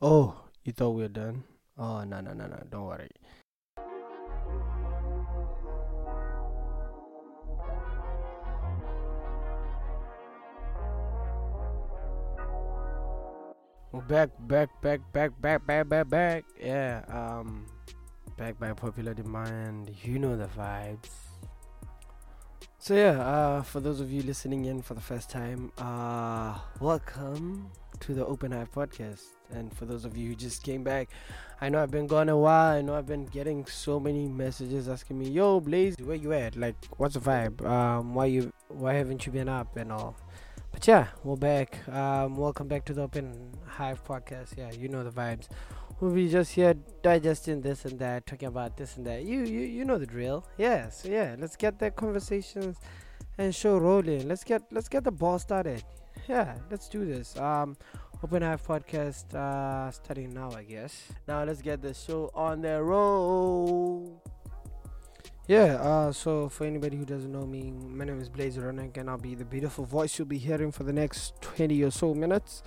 Oh, you thought we were done? Oh, no, no, no, no. Don't worry. We're back, back, back, back, back, back, back, back. Yeah, um, back by popular demand. You know the vibes. So yeah, uh, for those of you listening in for the first time, uh, welcome to the Open Hive podcast. And for those of you who just came back, I know I've been gone a while. I know I've been getting so many messages asking me, "Yo, Blaze, where you at? Like, what's the vibe? Um, why you, why haven't you been up and all?" But yeah, we're back. Um, welcome back to the Open Hive podcast. Yeah, you know the vibes. We'll be just here digesting this and that, talking about this and that. You, you, you know the drill. Yeah. Yeah, let's get the conversations and show rolling. Let's get, let's get the ball started. Yeah, let's do this. Um, Open Hive podcast uh, starting now, I guess. Now let's get the show on the road. Yeah, uh, so for anybody who doesn't know me, my name is Blaze Ronek, and I'll be the beautiful voice you'll be hearing for the next 20 or so minutes.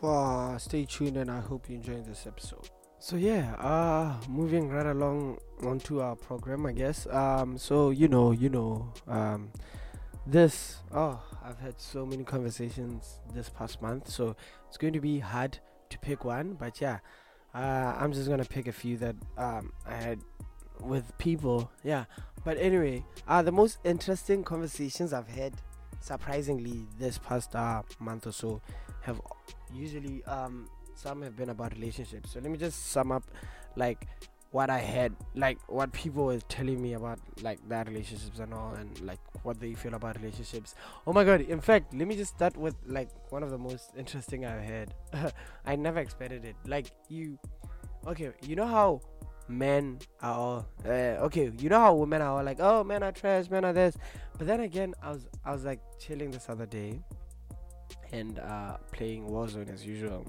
Uh, stay tuned, and I hope you enjoy this episode. So yeah, uh, moving right along onto our program, I guess. Um, so you know, you know, um, this. Oh, I've had so many conversations this past month, so it's going to be hard to pick one. But yeah, uh, I'm just gonna pick a few that um I had with people. Yeah. But anyway, uh, the most interesting conversations I've had, surprisingly, this past uh, month or so, have usually um, some have been about relationships. So let me just sum up, like what I had, like what people were telling me about like their relationships and all, and like what they feel about relationships. Oh my god! In fact, let me just start with like one of the most interesting I've had. I never expected it. Like you, okay, you know how men are all uh, okay. You know how women are all like, oh, men are trash, men are this. But then again, I was I was like chilling this other day and uh, playing Warzone as usual.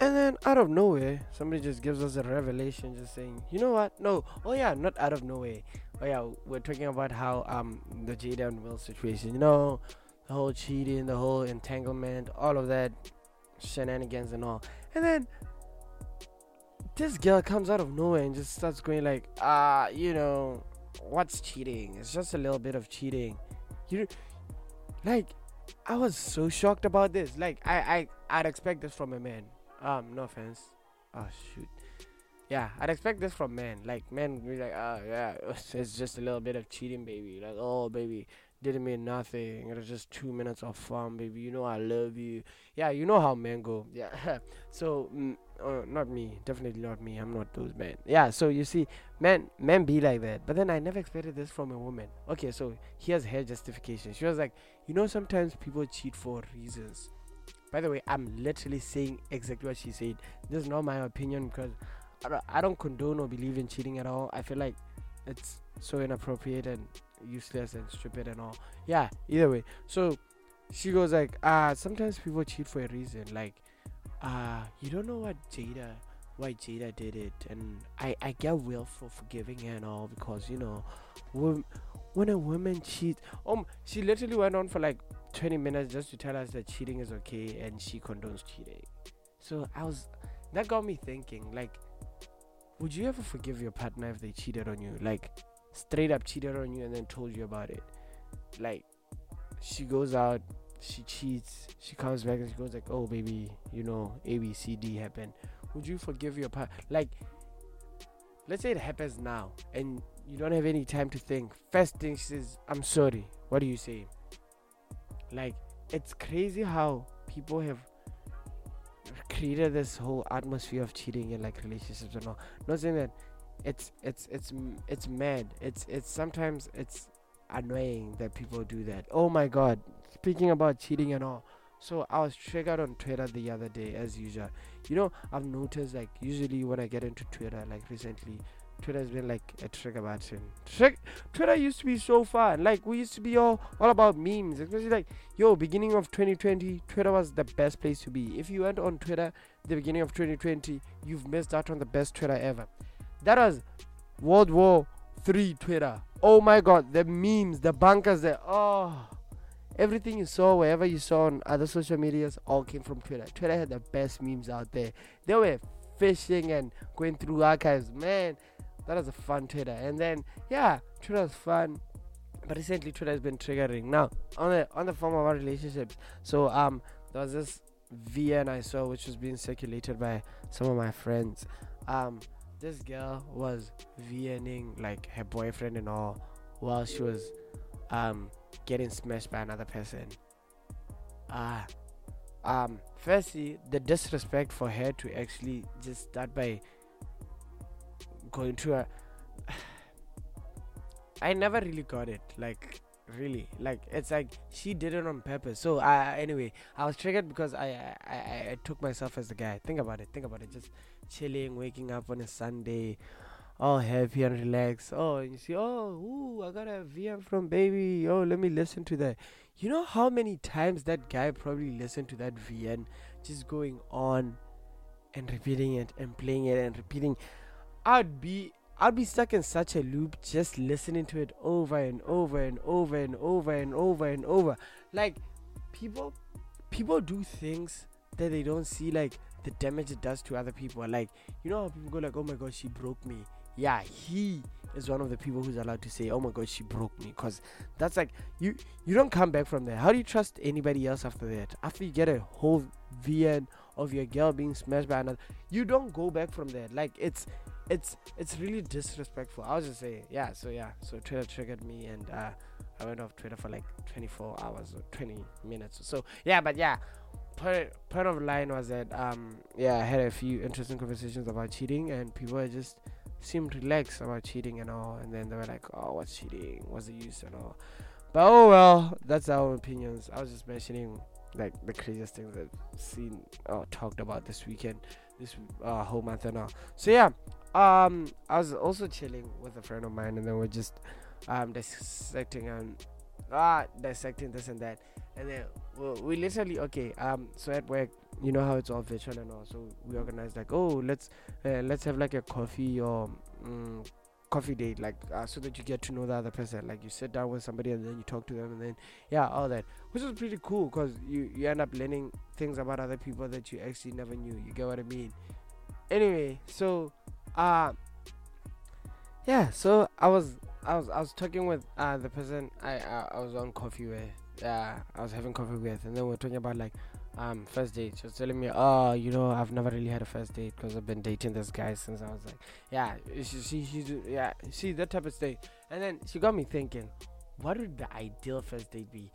And then out of nowhere, somebody just gives us a revelation, just saying, you know what? No, oh yeah, not out of nowhere. Oh yeah, we're talking about how um the Jada and Will situation, you know, the whole cheating, the whole entanglement, all of that shenanigans and all. And then this girl comes out of nowhere and just starts going like, ah, you know, what's cheating? It's just a little bit of cheating. You like I was so shocked about this. Like I I I'd expect this from a man. Um, no offense. Oh shoot. Yeah, I'd expect this from men. Like men be like, oh yeah, it's just a little bit of cheating, baby. Like, oh baby, didn't mean nothing. It was just two minutes of fun, baby. You know I love you. Yeah, you know how men go. Yeah. so, mm, uh, not me. Definitely not me. I'm not those men. Yeah. So you see, men men be like that. But then I never expected this from a woman. Okay. So here's her justification. She was like, you know, sometimes people cheat for reasons. By the way, I'm literally saying exactly what she said. This is not my opinion because I don't, I don't condone or believe in cheating at all. I feel like it's so inappropriate and useless and stupid and all. Yeah, either way. So she goes like, ah, sometimes people cheat for a reason. Like, ah, uh, you don't know what Jada, why Jada did it, and I I get Will for forgiving her and all because you know, when when a woman cheats, um, she literally went on for like 20 minutes just to tell us that cheating is okay and she condones cheating. So I was, that got me thinking, like, would you ever forgive your partner if they cheated on you? Like, straight up cheated on you and then told you about it. Like she goes out, she cheats, she comes back and she goes like, "Oh baby, you know A B C D happened." Would you forgive your partner? Like, let's say it happens now and you don't have any time to think. First thing she says, "I'm sorry." What do you say? Like, it's crazy how people have created this whole atmosphere of cheating in like relationships and all. Not saying that it's it's it's it's mad. It's it's sometimes it's annoying that people do that. Oh my god. Speaking about cheating and all. So I was triggered on Twitter the other day as usual. You know, I've noticed like usually when I get into Twitter, like recently, Twitter has been like a trigger button. Twitter used to be so fun. Like we used to be all all about memes. Especially like yo, beginning of 2020, Twitter was the best place to be. If you went on Twitter the beginning of 2020, you've missed out on the best Twitter ever. That was World War Three Twitter. Oh my god, the memes, the bunkers there. Oh, everything you saw, wherever you saw on other social medias, all came from Twitter. Twitter had the best memes out there. They were fishing and going through archives. Man, that was a fun Twitter. And then, yeah, Twitter was fun. But recently, Twitter has been triggering. Now, on the on the form of our relationships, so um, there was this VN I saw which was being circulated by some of my friends. Um, this girl was VNing like her boyfriend and all while she was um getting smashed by another person. Ah, uh, um, firstly, the disrespect for her to actually just start by going to a. I never really got it. Like, really like it's like she did it on purpose so i anyway i was triggered because I, I i took myself as the guy think about it think about it just chilling waking up on a sunday all happy and relaxed oh and you see oh ooh, i got a vm from baby oh let me listen to that you know how many times that guy probably listened to that vn just going on and repeating it and playing it and repeating i'd be I'd be stuck in such a loop just listening to it over and over and over and over and over and over. Like people people do things that they don't see like the damage it does to other people. Like you know how people go like, "Oh my god, she broke me." Yeah, he is one of the people who's allowed to say, "Oh my god, she broke me," because that's like you you don't come back from there. How do you trust anybody else after that? After you get a whole VN of your girl being smashed by another, you don't go back from there. Like it's it's it's really disrespectful. I was just saying, yeah. So yeah, so Twitter triggered me, and uh, I went off Twitter for like 24 hours or 20 minutes or so. Yeah, but yeah, part part of line was that um yeah, I had a few interesting conversations about cheating, and people just seemed relaxed about cheating and all, and then they were like, oh, what's cheating? What's the use and all. But oh well, that's our opinions. I was just mentioning like the craziest things I've seen or talked about this weekend, this uh, whole month and all. So yeah, um, I was also chilling with a friend of mine, and then we're just um dissecting and ah dissecting this and that, and then we we literally okay um so at work you know how it's all virtual and all, so we organized like oh let's uh, let's have like a coffee or um, coffee date like uh, so that you get to know the other person. Like you sit down with somebody and then you talk to them and then yeah all that. Which is pretty cool because you you end up learning things about other people that you actually never knew. You get what i mean? Anyway so uh yeah so i was i was i was talking with uh the person i i, I was on coffee with yeah uh, i was having coffee with. And then we are talking about like um first date. She was telling me oh you know i've never really had a first date because i've been dating this guy since i was like yeah she, she she's yeah see that type of state. And then she got me thinking what would the ideal first date be?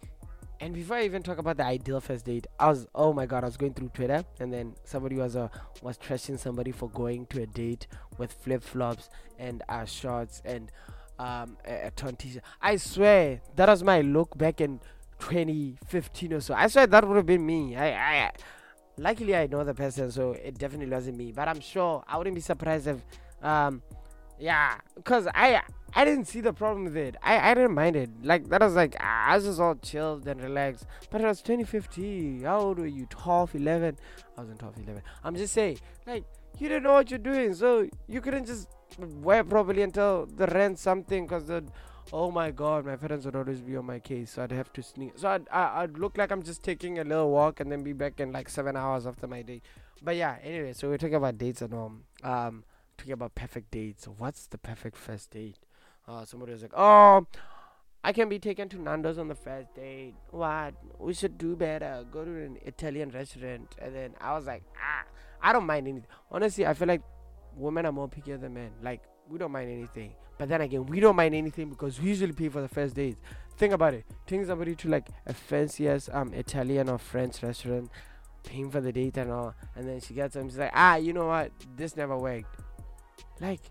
And before I even talk about the ideal first date, I was oh my god, I was going through Twitter and then somebody was uh, was trashing somebody for going to a date with flip flops and uh, shorts and um a, a torn t-shirt. I swear that was my look back in 2015 or so. I swear that would have been me. I I luckily I know the person, so it definitely wasn't me. But I'm sure I wouldn't be surprised if um yeah, cause I I didn't see the problem with it. I, I didn't mind it. Like that was like I was just all chilled and relaxed. But it was 2015. How old were you? 12, 11? I was in 12, 11. I'm just saying, like you didn't know what you're doing, so you couldn't just wear properly until the rent something. Cause the oh my god, my parents would always be on my case, so I'd have to sneak. So I'd, I, I'd look like I'm just taking a little walk and then be back in like seven hours after my date. But yeah, anyway, so we're talking about dates and um, um, talking about perfect dates. What's the perfect first date? uh, somebody was like, "Oh, I can be taken to Nando's on the first date. What? We should do better. Go to an Italian restaurant." And then I was like, "Ah, I don't mind anything. Honestly, I feel like women are more pickier than men. Like we don't mind anything. But then again, we don't mind anything because we usually pay for the first date. Think about it. Taking somebody to like a fancy fanciest um Italian or French restaurant, paying for the date and all, and then she gets him. She's like, "Ah, you know what? This never worked." Like,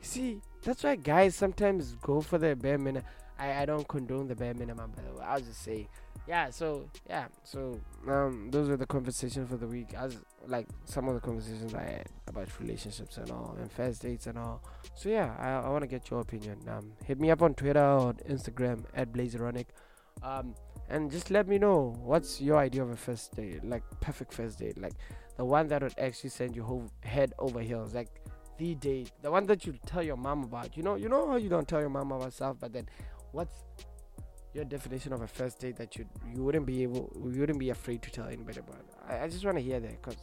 see, that's why guys sometimes go for the bare minimum. I, I don't condone the bare minimum, by the way. I'll just say, yeah. So yeah. So um, those are the conversations for the week. As like some of the conversations I had about relationships and all, and first dates and all. So yeah, I, I want to get your opinion. Um, hit me up on Twitter or Instagram at Blazeronic. Um, and just let me know what's your idea of a first date, like perfect first date, like the one that would actually send you head over heels, like the date, the one that you tell your mom about. You know, you know how you don't tell your mom about stuff, but then what's your definition of a first date that you you wouldn't be able you wouldn't be afraid to tell anybody about. I, I just want to hear that because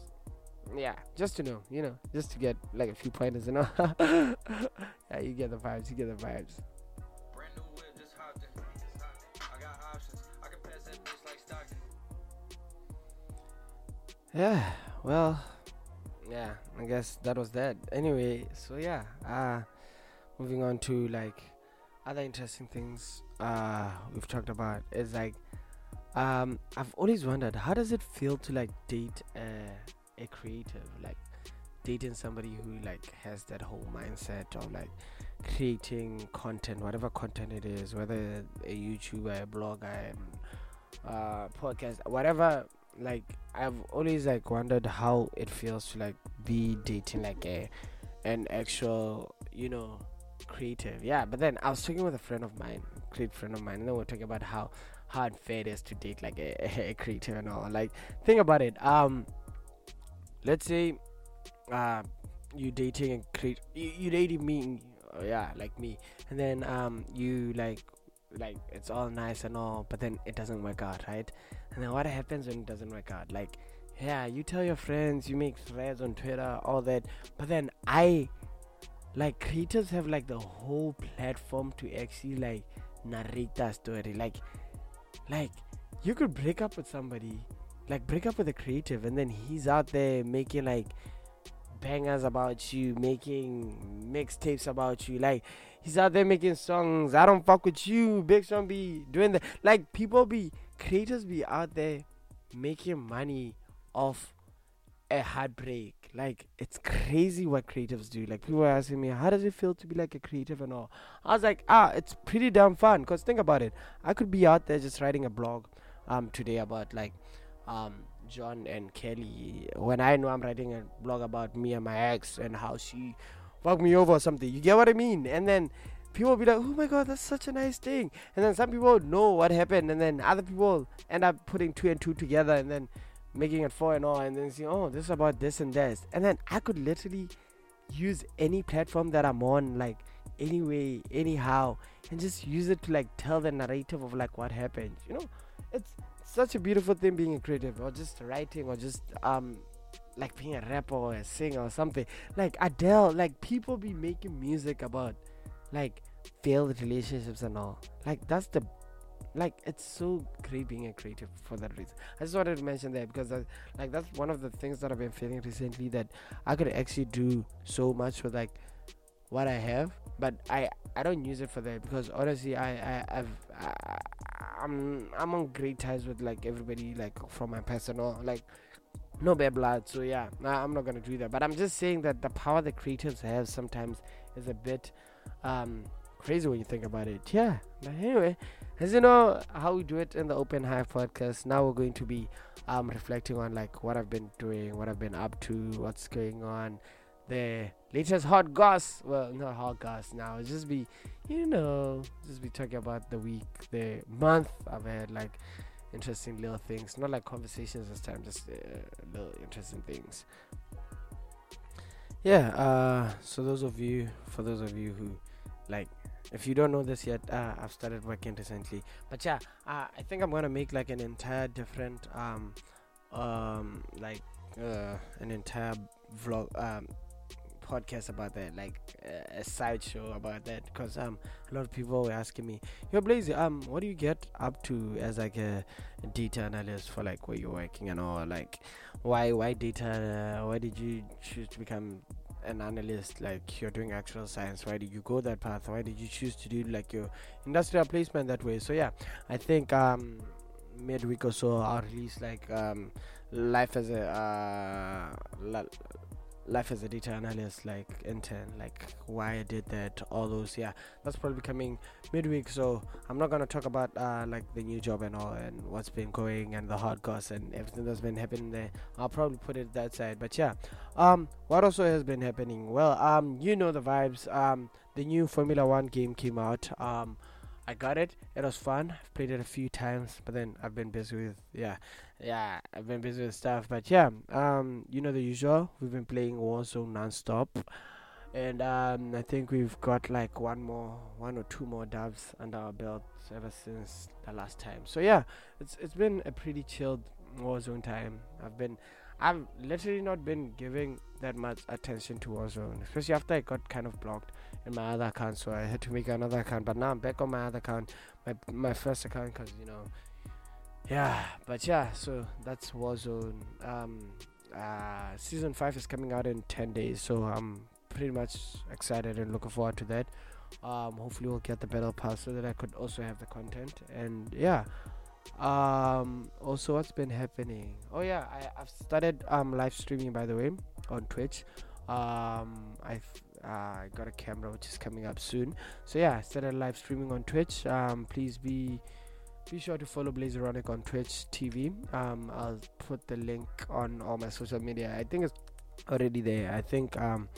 yeah, just to know, you know, just to get like a few pointers, you know. yeah, you get the vibes, you get the vibes. Yeah, well, yeah, I guess that was that. Anyway, so yeah, uh, moving on to like other interesting things uh we've talked about is like um I've always wondered how does it feel to like date a, a creative like dating somebody who like has that whole mindset of like creating content whatever content it is whether a YouTuber a blogger uh podcast whatever like I've always like wondered how it feels to like be dating like a an actual you know creative. Yeah but then I was talking with a friend of mine great friend of mine and then we are talking about how hard unfair it is to date like a, a creative and all. Like think about it um let's say uh you dating and create you, you dating me uh, yeah like me. And then um you like like it's all nice and all but then it doesn't work out right? And then what happens when it doesn't work out? Like yeah you tell your friends you make threads on twitter all that. But then i like creators have like the whole platform to actually like narrate that story. Like like you could break up with somebody like break up with a creative and then he's out there making like bangers about you making mixtapes about you like he's out there making songs i don't fuck with you big sean be doing that like people be creators be out there making money off a heartbreak. Like it's crazy what creatives do. Like people are asking me, how does it feel to be like a creative and all? I was like, ah, it's pretty damn fun. Cause think about it, I could be out there just writing a blog, um, today about like, um, John and Kelly. When I know I'm writing a blog about me and my ex and how she fucked me over or something. You get what I mean? And then people will be like, oh my god, that's such a nice thing. And then some people know what happened, and then other people end up putting two and two together, and then making it four and all, and then see, oh, this is about this and this, and then I could literally use any platform that I'm on, like anyway, anyhow, and just use it to like tell the narrative of like what happened. You know, it's such a beautiful thing being a creative, or just writing, or just um like being a rapper or a singer or something. Like Adele, like people be making music about like failed relationships and all. Like that's the like it's so great being a creative for that reason. I just wanted to mention that because like that's one of the things that I've been feeling recently that I could actually do so much with like what I have, but I I don't use it for that because honestly I I I've I, I'm I'm on great ties with like everybody like from my personal like no bad blood. So yeah nah, i'm not gonna do that. But i'm just saying that the power the creatives have sometimes is a bit um crazy when you think about it. Yeah but anyway as you know how we do it in the open hive podcast now we're going to be um reflecting on like what i've been doing what i've been up to what's going on the latest hot goss. Well not hot goss now. It's just be you know just be talking about the week the month. I've had like interesting little things. Not like conversations this time just uh, little interesting things. Yeah uh so those of you for those of you who like if you don't know this yet, uh, I've started working recently. But yeah, uh, I think I'm gonna make like an entire different, um, um, like uh, an entire vlog, um, podcast about that, like uh, a sideshow about that, because um, a lot of people were asking me, "Yo, Blaze, um, what do you get up to as like a, a data analyst for like where you're working and all? Like, why, why data? Uh, why did you choose to become an analyst like you're doing actual science why did you go that path why did you choose to do like your industrial placement that way so yeah i think um midweek or so i'll release like um life as a uh life as a data analyst like intern like why i did that all those yeah. That's probably coming midweek so i'm not gonna talk about uh like the new job and all and what's been going and the hard costs and everything that's been happening there. I'll probably put it that side but yeah. Um what also has been happening? Well um you know the vibes. Um the new formula one game came out. Um I got it. It was fun. I've played it a few times, but then I've been busy with yeah, yeah. I've been busy with stuff, but yeah. Um, you know the usual. We've been playing Warzone non-stop, and um, I think we've got like one more, one or two more dubs under our belt ever since the last time. So yeah, it's it's been a pretty chilled Warzone time. I've been, I've literally not been giving that much attention to Warzone, especially after I got kind of blocked in my other account, so I had to make another account. But now I'm back on my other account, my my first account, because you know, yeah. But yeah, so that's Warzone. Um, uh, season five is coming out in ten days, so I'm pretty much excited and looking forward to that. Um, hopefully we'll get the battle pass so that I could also have the content and yeah. Um, also what's been happening? Oh yeah, I, I've started um live streaming by the way on Twitch. Um, I've uh, got a camera which is coming up soon. So yeah, I started live streaming on Twitch. Um, please be be sure to follow Blazeronic on Twitch TV. Um, I'll put the link on all my social media. I think it's already there. I think um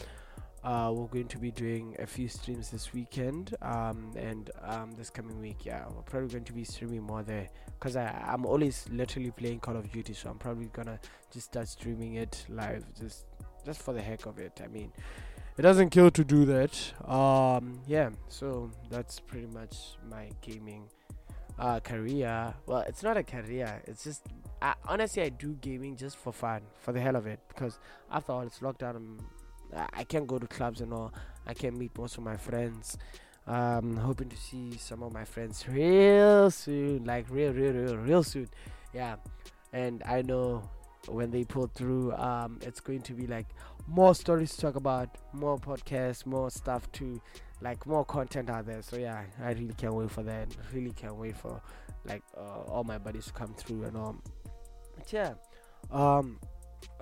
uh, we're going to be doing a few streams this weekend um, and um, this coming week. Yeah, we're probably going to be streaming more there because I'm always literally playing Call of Duty, so I'm probably gonna just start streaming it live, just just for the heck of it. I mean, it doesn't kill to do that. Um, yeah, so that's pretty much my gaming uh, career. Well, it's not a career. It's just I, honestly I do gaming just for fun, for the hell of it, because after all it's lockdown. I'm, I can't go to clubs and all. I can't meet most of my friends. Um, hoping to see some of my friends real soon, like real, real, real, real soon. Yeah, and I know when they pull through, um, it's going to be like more stories to talk about, more podcasts, more stuff to like more content out there. So yeah, I really can't wait for that. Really can't wait for like uh, all my buddies to come through and all. But yeah, um,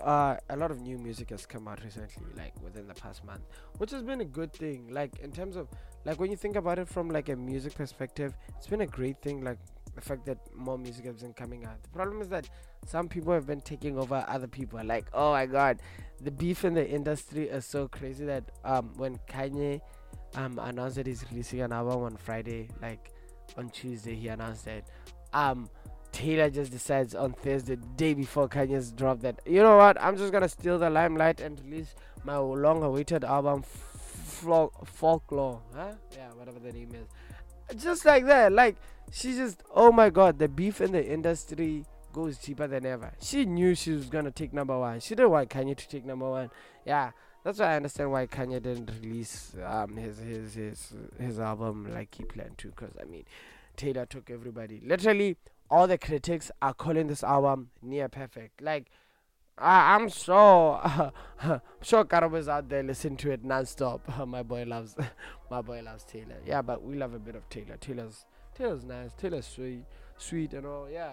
uh, a lot of new music has come out recently, like within the past month, which has been a good thing. Like in terms of like when you think about it from like a music perspective, it's been a great thing. Like the fact that more music has been coming out. The problem is that some people have been taking over other people. Like oh my god, the beef in the industry is so crazy that um when Kanye um announced that he's releasing an album on Friday, like on Tuesday he announced that um Taylor just decides on Thursday, the day before Kanye's drop, that you know what, I'm just gonna steal the limelight and release my long-awaited album, Folklore, huh? Yeah, whatever the name is. Just like that, like she just, oh my god, the beef in the industry goes cheaper than ever. She knew she was gonna take number one. She didn't want Kanye to take number one. Yeah, that's why I understand why Kanye didn't release um his his his his album like he planned to. Cause I mean, Taylor took everybody literally all the critics are calling this album near perfect. Like, I, I'm sure, uh, sure is out there listening to it non-stop. my boy loves, my boy loves Taylor. Yeah, but we love a bit of Taylor. Taylor's, Taylor's nice. Taylor's sweet, sweet and all. Yeah.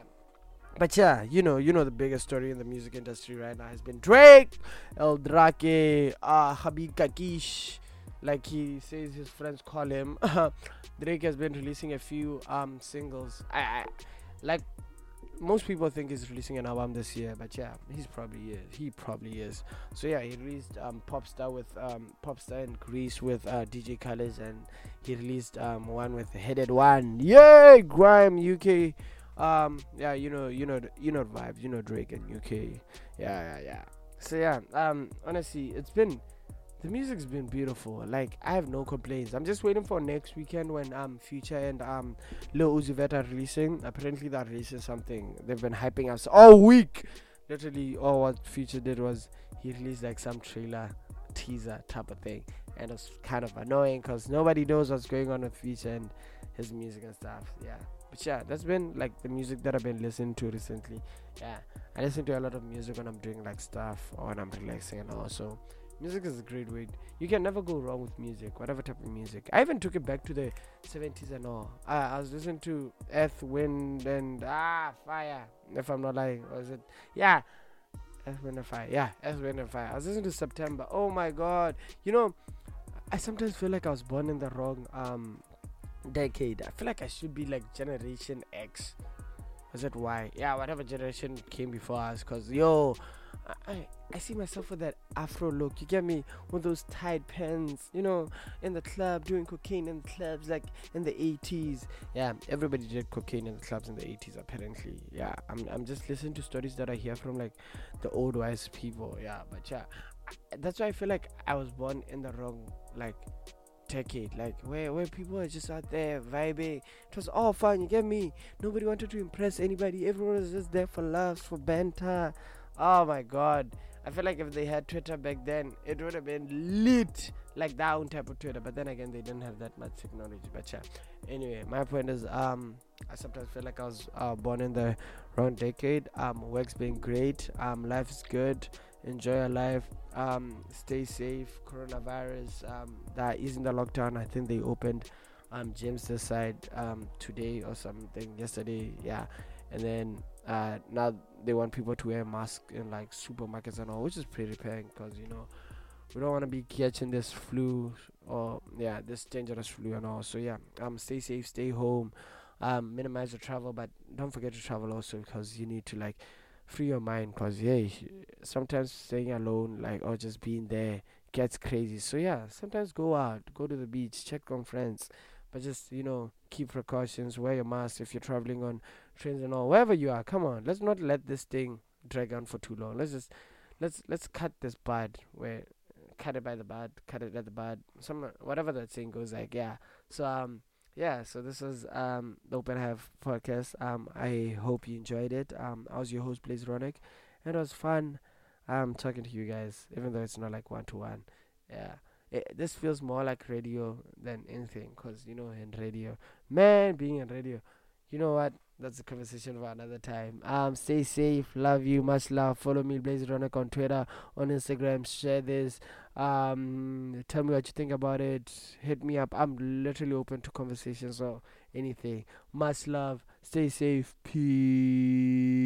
But yeah, you know, you know the biggest story in the music industry right now has been Drake, El Drake, uh, Habib Kakish, like he says his friends call him. Drake has been releasing a few um singles. I, I like most people think he's releasing an album this year, but yeah, he's probably is. He probably is. So yeah, he released um, Popstar with um, Popstar in Greece with uh, DJ Khaled, and he released um, one with Headie One. Yay, Grime UK. Um, yeah, you know, you know, you know vibes. You know Drake and UK. Yeah, yeah, yeah. So yeah, um, honestly, it's been the music's been beautiful. Like I have no complaints. I'm just waiting for next weekend when um Future and um Lil Uzi Vert are releasing. Apparently that releases something. They've been hyping us all week. Literally all what Future did was he released like some trailer teaser type of thing. And it's kind of annoying because nobody knows what's going on with Future and his music and stuff. Yeah. But yeah, that's been like the music that I've been listening to recently. Yeah. I listen to a lot of music when I'm doing like stuff or when I'm relaxing and also music is a great way. You can never go wrong with music whatever type of music. I even took it back to the 70s and all. I, I was listening to earth wind and ah fire if i'm not lying. Was it? Yeah. Earth wind and fire. Yeah earth wind and fire. I was listening to september. Oh my god. You know i sometimes feel like i was born in the wrong um decade. I feel like i should be like generation x. Is it y? Yeah whatever generation came before us. Because yo I, I see myself with that afro look. You get me? With those tight pants, you know, in the club, doing cocaine in the clubs, like in the 80s. Yeah, everybody did cocaine in the clubs in the 80s, apparently. Yeah, I'm, I'm just listening to stories that I hear from like the old wise people. Yeah, but yeah, that's why I feel like I was born in the wrong like decade, like where where people are just out there vibing. It was all fun, you get me? Nobody wanted to impress anybody. Everyone was just there for laughs, for banter. Oh my god. I feel like if they had Twitter back then, it would have been lit like that own type of Twitter. But then again, they didn't have that much technology. But yeah. Anyway, my point is, um, I sometimes feel like I was uh, born in the wrong decade. Um, work's been great. Um, life is good. Enjoy your life. Um, stay safe. Coronavirus. Um, that isn't the lockdown. I think they opened um this side um today or something yesterday. Yeah, and then uh now they want people to wear masks in like supermarkets and all, which is pretty paying because you know we don't want to be catching this flu or yeah this dangerous flu and all. So yeah, um, stay safe, stay home, um, minimize the travel, but don't forget to travel also because you need to like free your mind because yeah sometimes staying alone like or just being there gets crazy so yeah sometimes go out go to the beach check on friends but just you know keep precautions wear your mask if you're traveling on trains and all wherever you are come on let's not let this thing drag on for too long let's just let's let's cut this bud where cut it by the bud cut it at the bud some whatever that saying goes like yeah so um yeah, so this is um the Open Hive podcast. Um, I hope you enjoyed it. Um, I was your host, Blaze Ronick, and it was fun. Um, talking to you guys, even though it's not like one to one. Yeah, it, this feels more like radio than anything, cause you know, in radio, man, being in radio, you know what? That's a conversation for another time. Um, stay safe. Love you. Much love. Follow me, Blaze Ronick, on Twitter, on Instagram. Share this. Um, tell me what you think about it. Hit me up. I'm literally open to conversations or anything. Much love. Stay safe. Peace.